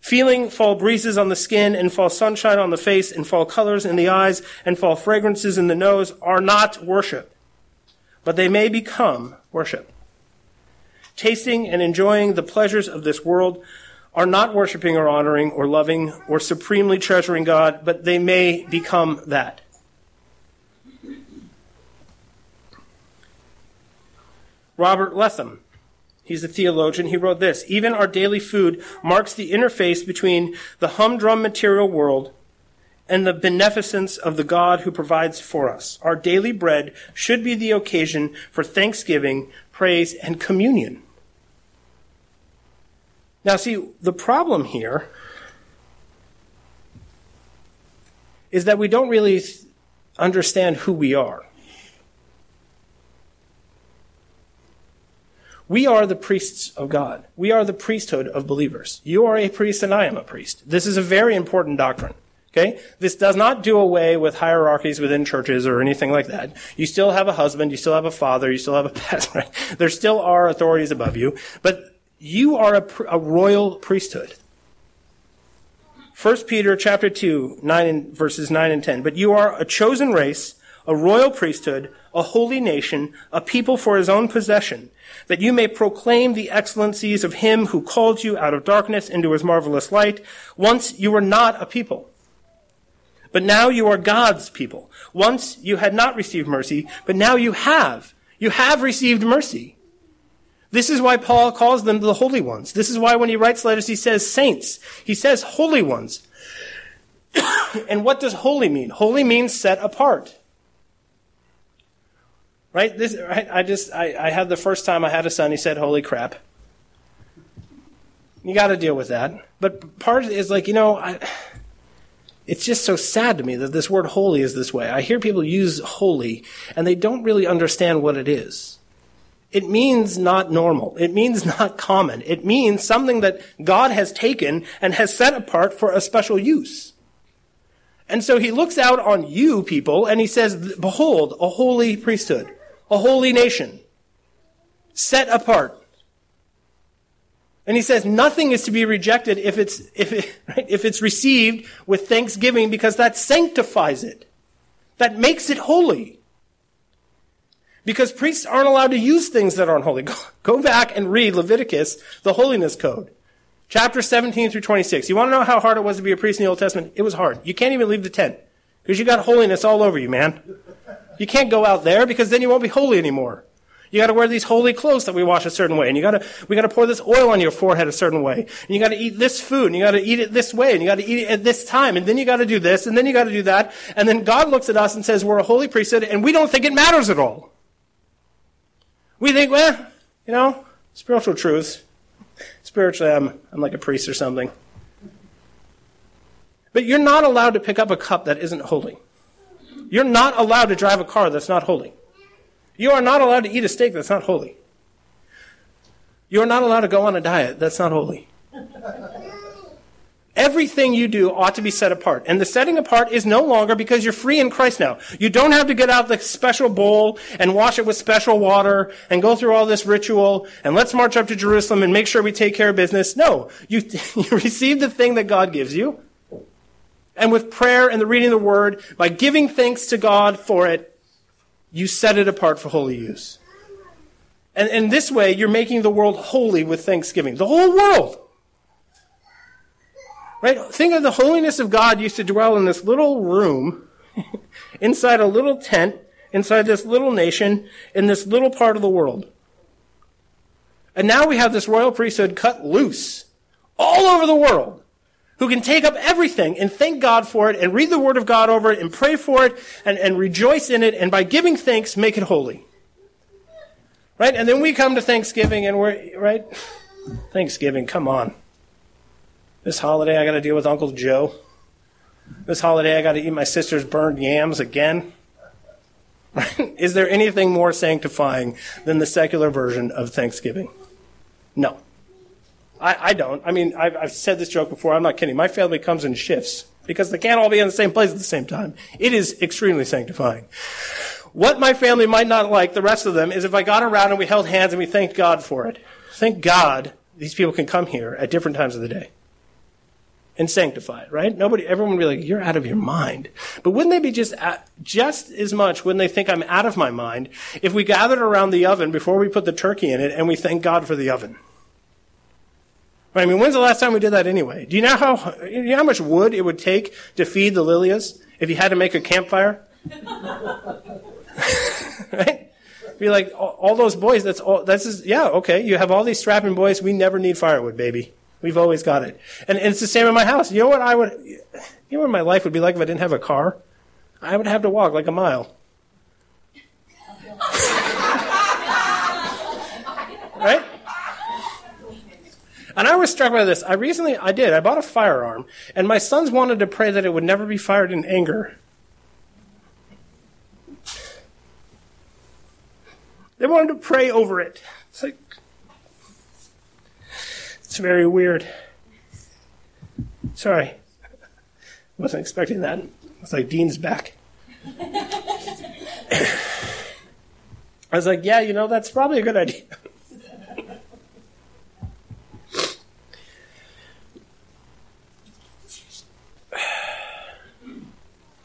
Feeling fall breezes on the skin and fall sunshine on the face and fall colors in the eyes and fall fragrances in the nose are not worship, but they may become worship. Tasting and enjoying the pleasures of this world are not worshiping or honoring or loving or supremely treasuring God, but they may become that. Robert Letham, he's a theologian, he wrote this Even our daily food marks the interface between the humdrum material world and the beneficence of the God who provides for us. Our daily bread should be the occasion for thanksgiving, praise, and communion. Now, see, the problem here is that we don't really understand who we are. We are the priests of God. We are the priesthood of believers. You are a priest and I am a priest. This is a very important doctrine. Okay? This does not do away with hierarchies within churches or anything like that. You still have a husband, you still have a father, you still have a pastor. There still are authorities above you, but you are a, a royal priesthood. 1 Peter chapter 2, 9 and, verses 9 and 10. But you are a chosen race, a royal priesthood, a holy nation, a people for his own possession, that you may proclaim the excellencies of him who called you out of darkness into his marvelous light. Once you were not a people, but now you are God's people. Once you had not received mercy, but now you have. You have received mercy. This is why Paul calls them the holy ones. This is why when he writes letters, he says saints. He says holy ones. and what does holy mean? Holy means set apart. Right? This, right? I just, I, I had the first time I had a son, he said, holy crap. You got to deal with that. But part is like, you know, I, it's just so sad to me that this word holy is this way. I hear people use holy and they don't really understand what it is. It means not normal. It means not common. It means something that God has taken and has set apart for a special use. And so he looks out on you people and he says, behold, a holy priesthood, a holy nation, set apart. And he says nothing is to be rejected if it's, if, it, right, if it's received with thanksgiving because that sanctifies it. That makes it holy. Because priests aren't allowed to use things that aren't holy. Go, back and read Leviticus, the holiness code. Chapter 17 through 26. You want to know how hard it was to be a priest in the Old Testament? It was hard. You can't even leave the tent. Because you got holiness all over you, man. You can't go out there because then you won't be holy anymore. You gotta wear these holy clothes that we wash a certain way. And you gotta, we gotta pour this oil on your forehead a certain way. And you gotta eat this food. And you gotta eat it this way. And you gotta eat it at this time. And then you gotta do this. And then you gotta do that. And then God looks at us and says, we're a holy priesthood. And we don't think it matters at all. We think, well, you know, spiritual truths. Spiritually, I'm, I'm like a priest or something. But you're not allowed to pick up a cup that isn't holy. You're not allowed to drive a car that's not holy. You are not allowed to eat a steak that's not holy. You are not allowed to go on a diet that's not holy. Everything you do ought to be set apart. And the setting apart is no longer because you're free in Christ now. You don't have to get out the special bowl and wash it with special water and go through all this ritual and let's march up to Jerusalem and make sure we take care of business. No. You, you receive the thing that God gives you. And with prayer and the reading of the word, by giving thanks to God for it, you set it apart for holy use. And in this way, you're making the world holy with thanksgiving. The whole world. Right? Think of the holiness of God used to dwell in this little room, inside a little tent, inside this little nation, in this little part of the world. And now we have this royal priesthood cut loose all over the world who can take up everything and thank God for it and read the Word of God over it and pray for it and, and rejoice in it and by giving thanks make it holy. Right? And then we come to Thanksgiving and we're, right? Thanksgiving, come on. This holiday, I got to deal with Uncle Joe. This holiday, I got to eat my sister's burned yams again. Is there anything more sanctifying than the secular version of Thanksgiving? No. I, I don't. I mean, I've, I've said this joke before. I'm not kidding. My family comes in shifts because they can't all be in the same place at the same time. It is extremely sanctifying. What my family might not like, the rest of them, is if I got around and we held hands and we thanked God for it. Thank God these people can come here at different times of the day and sanctify it, right? Nobody, everyone would be like, you're out of your mind. But wouldn't they be just, just as much, wouldn't they think I'm out of my mind if we gathered around the oven before we put the turkey in it and we thank God for the oven? I mean, when's the last time we did that anyway? Do you know how, you know how much wood it would take to feed the Lilias if you had to make a campfire? right? Be like, all, those boys, that's all, that's yeah, okay, you have all these strapping boys, we never need firewood, baby. We've always got it. And, and it's the same in my house. You know what I would, you know what my life would be like if I didn't have a car? I would have to walk like a mile. right? And I was struck by this. I recently, I did, I bought a firearm, and my sons wanted to pray that it would never be fired in anger. They wanted to pray over it. It's like, It's very weird. Sorry. Wasn't expecting that. It's like Dean's back. I was like, yeah, you know, that's probably a good idea.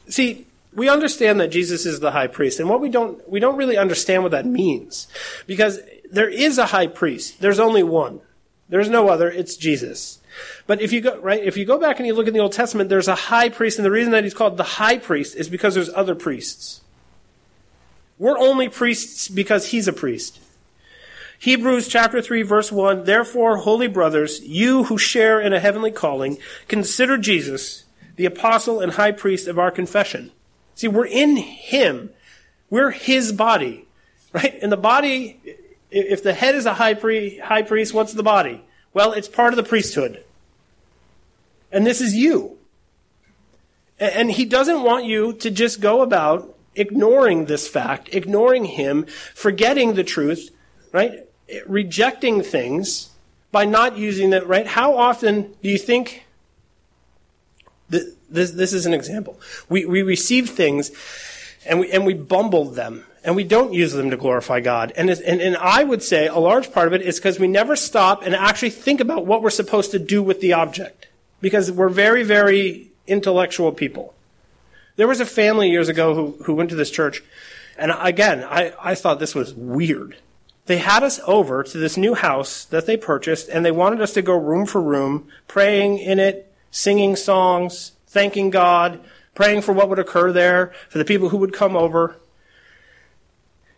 See, we understand that Jesus is the high priest, and what we don't we don't really understand what that means. Because there is a high priest. There's only one. There's no other, it's Jesus. But if you go right, if you go back and you look in the Old Testament, there's a high priest, and the reason that he's called the high priest is because there's other priests. We're only priests because he's a priest. Hebrews chapter 3 verse 1, therefore, holy brothers, you who share in a heavenly calling, consider Jesus, the apostle and high priest of our confession. See, we're in him. We're his body, right? And the body, if the head is a high, pri- high priest, what's the body? Well, it's part of the priesthood. And this is you. And he doesn't want you to just go about ignoring this fact, ignoring him, forgetting the truth, right? Rejecting things by not using it, right? How often do you think this, this is an example? We, we receive things and we, and we bumble them and we don't use them to glorify God. And, and, and I would say a large part of it is because we never stop and actually think about what we're supposed to do with the object. Because we're very, very intellectual people. There was a family years ago who, who went to this church, and again, I, I thought this was weird. They had us over to this new house that they purchased, and they wanted us to go room for room, praying in it, singing songs, thanking God, praying for what would occur there, for the people who would come over.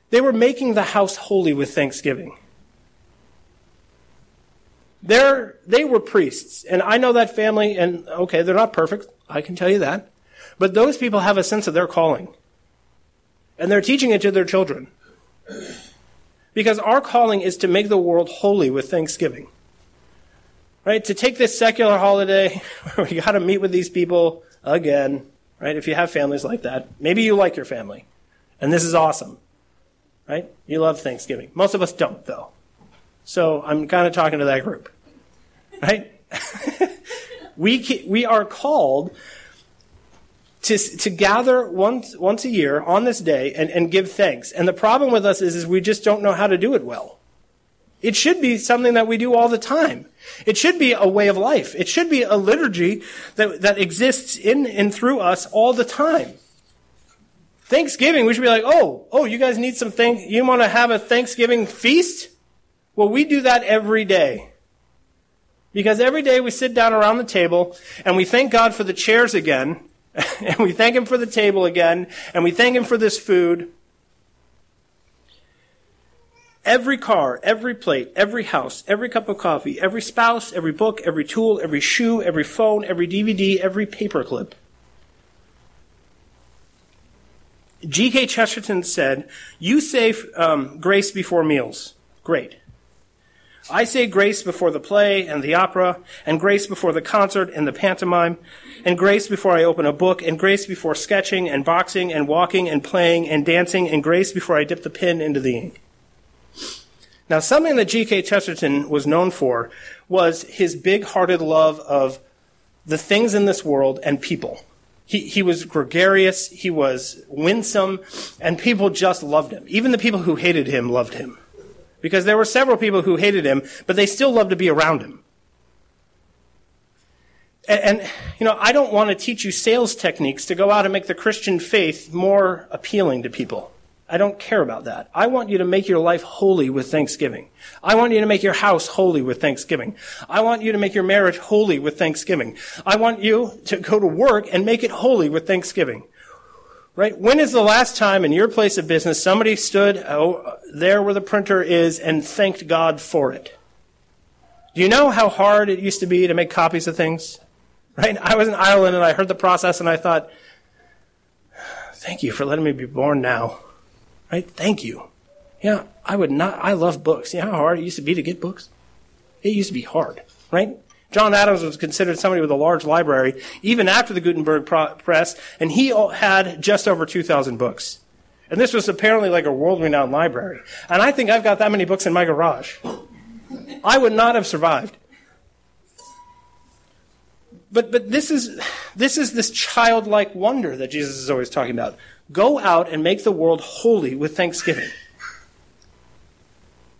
They were making the house holy with thanksgiving. They're, they were priests, and I know that family, and okay, they're not perfect, I can tell you that. But those people have a sense of their calling. And they're teaching it to their children. Because our calling is to make the world holy with thanksgiving. Right? To take this secular holiday, we got to meet with these people again. Right? If you have families like that, maybe you like your family. And this is awesome. Right? You love Thanksgiving. Most of us don't, though. So I'm kind of talking to that group. Right? we, we are called to, to gather once, once a year on this day and, and give thanks. And the problem with us is, is we just don't know how to do it well. It should be something that we do all the time. It should be a way of life. It should be a liturgy that, that exists in and through us all the time. Thanksgiving, we should be like, oh, oh, you guys need some thing, you want to have a Thanksgiving feast? Well, we do that every day. Because every day we sit down around the table and we thank God for the chairs again and we thank Him for the table again, and we thank Him for this food. Every car, every plate, every house, every cup of coffee, every spouse, every book, every tool, every shoe, every phone, every DVD, every paperclip. G.K. Chesterton said, You say um, grace before meals. Great. I say grace before the play and the opera, and grace before the concert and the pantomime, and grace before I open a book, and grace before sketching and boxing and walking and playing and dancing, and grace before I dip the pen into the ink. Now, something that G.K. Chesterton was known for was his big hearted love of the things in this world and people. He, he was gregarious, he was winsome, and people just loved him. Even the people who hated him loved him. Because there were several people who hated him, but they still loved to be around him. And, and, you know, I don't want to teach you sales techniques to go out and make the Christian faith more appealing to people. I don't care about that. I want you to make your life holy with thanksgiving. I want you to make your house holy with thanksgiving. I want you to make your marriage holy with thanksgiving. I want you to go to work and make it holy with thanksgiving. Right? When is the last time in your place of business somebody stood oh, there where the printer is and thanked God for it? Do you know how hard it used to be to make copies of things? Right? I was in Ireland and I heard the process and I thought, thank you for letting me be born now. Right? Thank you. Yeah, I would not, I love books. You know how hard it used to be to get books? It used to be hard, right? John Adams was considered somebody with a large library, even after the Gutenberg press, and he had just over 2,000 books. And this was apparently like a world renowned library. And I think I've got that many books in my garage. I would not have survived. but, but this is, this is this childlike wonder that Jesus is always talking about. Go out and make the world holy with thanksgiving.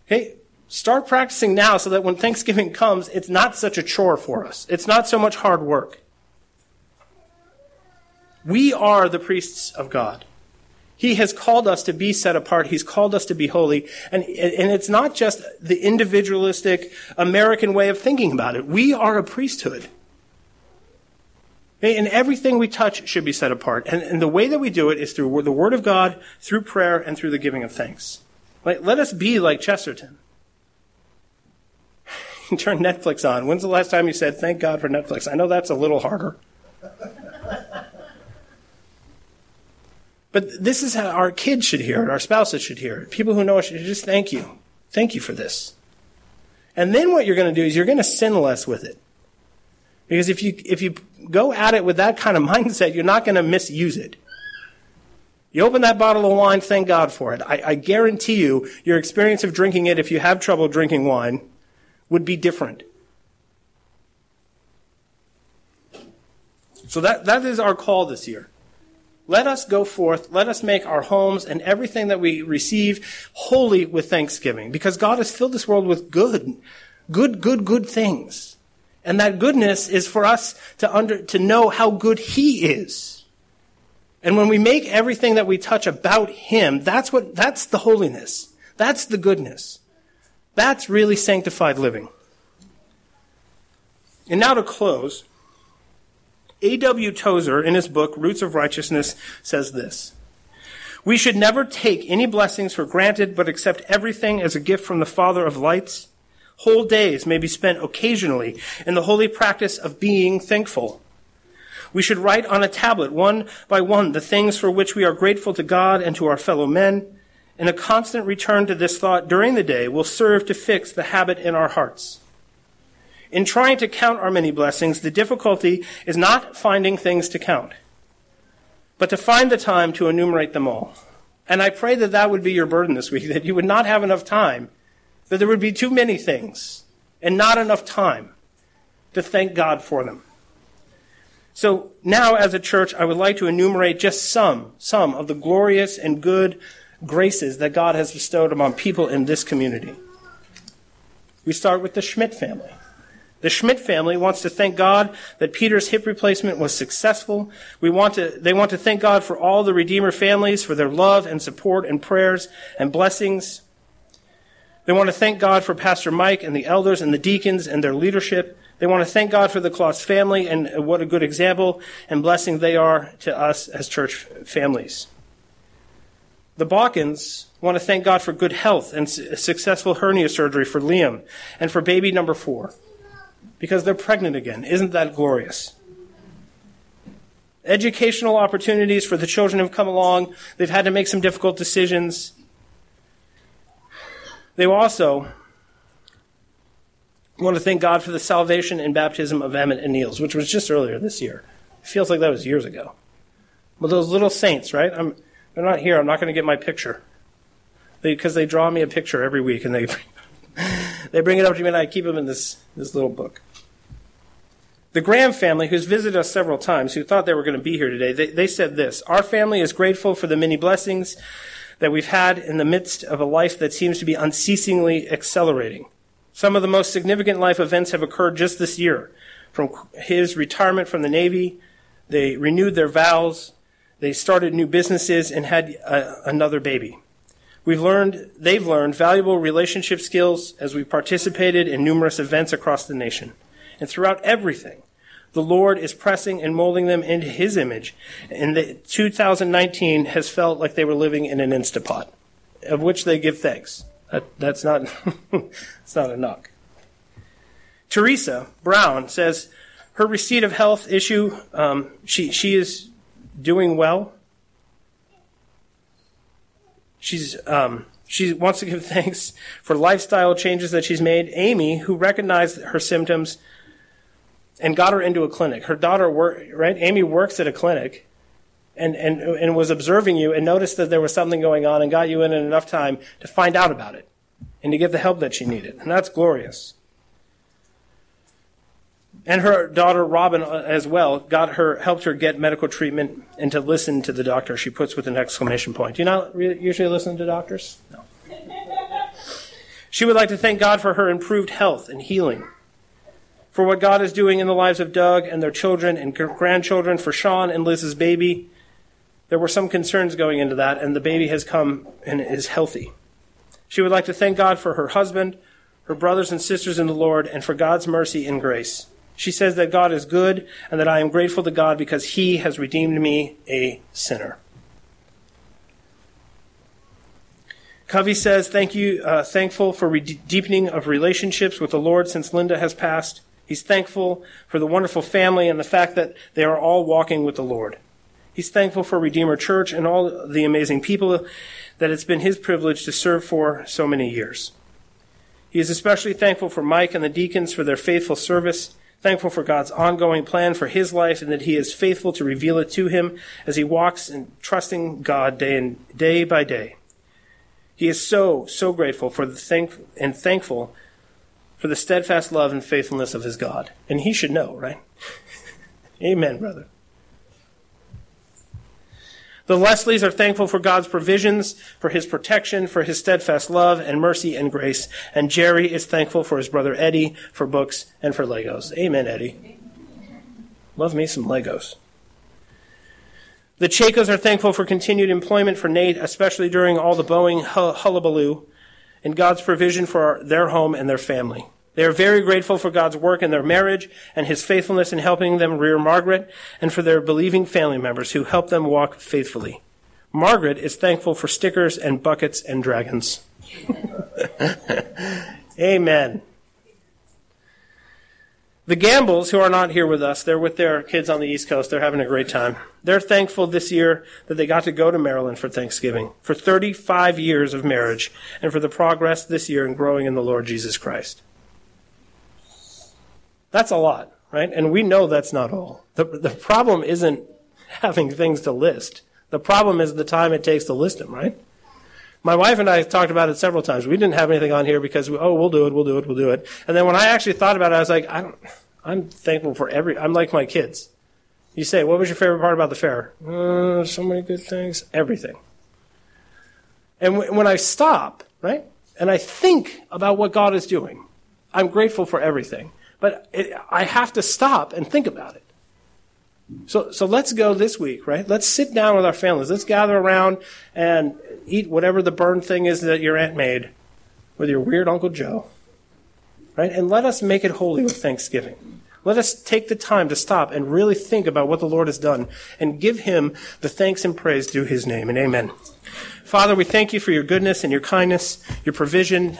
Okay? Start practicing now so that when Thanksgiving comes, it's not such a chore for us. It's not so much hard work. We are the priests of God. He has called us to be set apart. He's called us to be holy. And, and it's not just the individualistic American way of thinking about it. We are a priesthood. And everything we touch should be set apart. And, and the way that we do it is through the Word of God, through prayer, and through the giving of thanks. Like, let us be like Chesterton. turn Netflix on. When's the last time you said, thank God for Netflix? I know that's a little harder. But this is how our kids should hear it, our spouses should hear it. People who know us should just thank you. Thank you for this. And then what you're going to do is you're going to sin less with it. Because if you, if you go at it with that kind of mindset, you're not going to misuse it. You open that bottle of wine, thank God for it. I, I guarantee you, your experience of drinking it, if you have trouble drinking wine, would be different. So that, that is our call this year. Let us go forth. Let us make our homes and everything that we receive holy with thanksgiving because God has filled this world with good, good, good, good things. And that goodness is for us to under, to know how good He is. And when we make everything that we touch about Him, that's what, that's the holiness. That's the goodness. That's really sanctified living. And now to close, A.W. Tozer, in his book, Roots of Righteousness, says this. We should never take any blessings for granted, but accept everything as a gift from the Father of lights. Whole days may be spent occasionally in the holy practice of being thankful. We should write on a tablet, one by one, the things for which we are grateful to God and to our fellow men and a constant return to this thought during the day will serve to fix the habit in our hearts. In trying to count our many blessings, the difficulty is not finding things to count, but to find the time to enumerate them all. And I pray that that would be your burden this week, that you would not have enough time, that there would be too many things and not enough time to thank God for them. So now as a church, I would like to enumerate just some, some of the glorious and good graces that God has bestowed upon people in this community. We start with the Schmidt family. The Schmidt family wants to thank God that Peter's hip replacement was successful. We want to, they want to thank God for all the Redeemer families for their love and support and prayers and blessings. They want to thank God for Pastor Mike and the elders and the deacons and their leadership. They want to thank God for the Kloss family and what a good example and blessing they are to us as church families. The Balkans want to thank God for good health and successful hernia surgery for Liam and for baby number four because they're pregnant again. Isn't that glorious? Educational opportunities for the children have come along. They've had to make some difficult decisions. They also want to thank God for the salvation and baptism of Emmett and Niels, which was just earlier this year. It feels like that was years ago. But those little saints, right? I'm, they're not here. I'm not going to get my picture. Because they, they, draw me a picture every week and they, they bring it up to me and I keep them in this, this little book. The Graham family, who's visited us several times, who thought they were going to be here today, they, they said this Our family is grateful for the many blessings that we've had in the midst of a life that seems to be unceasingly accelerating. Some of the most significant life events have occurred just this year. From his retirement from the Navy, they renewed their vows, they started new businesses and had a, another baby. We've learned, they've learned valuable relationship skills as we participated in numerous events across the nation. And throughout everything, the Lord is pressing and molding them into His image. And the 2019 has felt like they were living in an Instapot, of which they give thanks. That, that's not, it's not a knock. Teresa Brown says her receipt of health issue, um, she, she is doing well. She's um, she wants to give thanks for lifestyle changes that she's made. Amy, who recognized her symptoms and got her into a clinic. Her daughter work right. Amy works at a clinic, and and and was observing you and noticed that there was something going on and got you in in enough time to find out about it and to get the help that she needed. And that's glorious. And her daughter Robin uh, as well got her helped her get medical treatment and to listen to the doctor. She puts with an exclamation point. Do you not usually listen to doctors? No. She would like to thank God for her improved health and healing, for what God is doing in the lives of Doug and their children and grandchildren, for Sean and Liz's baby. There were some concerns going into that, and the baby has come and is healthy. She would like to thank God for her husband, her brothers and sisters in the Lord, and for God's mercy and grace. She says that God is good and that I am grateful to God because He has redeemed me, a sinner. Covey says, "Thank you, uh, thankful for re- deepening of relationships with the Lord since Linda has passed. He's thankful for the wonderful family and the fact that they are all walking with the Lord. He's thankful for Redeemer Church and all the amazing people that it's been his privilege to serve for so many years. He is especially thankful for Mike and the deacons for their faithful service thankful for God's ongoing plan for his life and that he is faithful to reveal it to him as he walks and trusting God day and day by day. He is so, so grateful for the thank and thankful for the steadfast love and faithfulness of his God. And he should know, right? Amen, brother. The Leslies are thankful for God's provisions, for his protection, for his steadfast love and mercy and grace. And Jerry is thankful for his brother Eddie, for books, and for Legos. Amen, Eddie. Love me some Legos. The Chacos are thankful for continued employment for Nate, especially during all the Boeing hullabaloo, and God's provision for their home and their family. They are very grateful for God's work in their marriage and his faithfulness in helping them rear Margaret and for their believing family members who help them walk faithfully. Margaret is thankful for stickers and buckets and dragons. Amen. The Gambles, who are not here with us, they're with their kids on the East Coast. They're having a great time. They're thankful this year that they got to go to Maryland for Thanksgiving, for 35 years of marriage, and for the progress this year in growing in the Lord Jesus Christ. That's a lot, right? And we know that's not all. The, the problem isn't having things to list. The problem is the time it takes to list them, right? My wife and I talked about it several times. We didn't have anything on here because, we, oh, we'll do it, we'll do it, we'll do it. And then when I actually thought about it, I was like, I don't, I'm thankful for every, I'm like my kids. You say, what was your favorite part about the fair? Uh, so many good things. Everything. And w- when I stop, right, and I think about what God is doing, I'm grateful for everything. But it, I have to stop and think about it. So, so let's go this week, right? Let's sit down with our families. Let's gather around and eat whatever the burn thing is that your aunt made with your weird Uncle Joe, right? And let us make it holy with thanksgiving. Let us take the time to stop and really think about what the Lord has done and give him the thanks and praise due his name. And amen. Father, we thank you for your goodness and your kindness, your provision,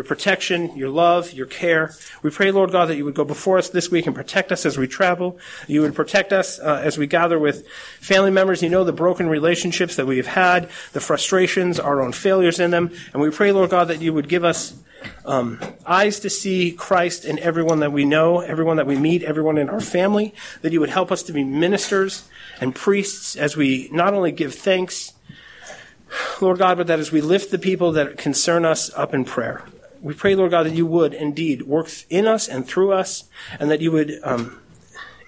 your protection, your love, your care. We pray, Lord God, that you would go before us this week and protect us as we travel. You would protect us uh, as we gather with family members. You know the broken relationships that we have had, the frustrations, our own failures in them. And we pray, Lord God, that you would give us um, eyes to see Christ in everyone that we know, everyone that we meet, everyone in our family, that you would help us to be ministers and priests as we not only give thanks, Lord God, but that as we lift the people that concern us up in prayer we pray, Lord God, that you would indeed work in us and through us, and that you would um,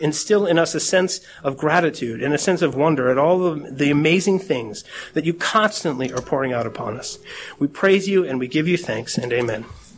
instill in us a sense of gratitude and a sense of wonder at all of the amazing things that you constantly are pouring out upon us. We praise you and we give you thanks, and amen.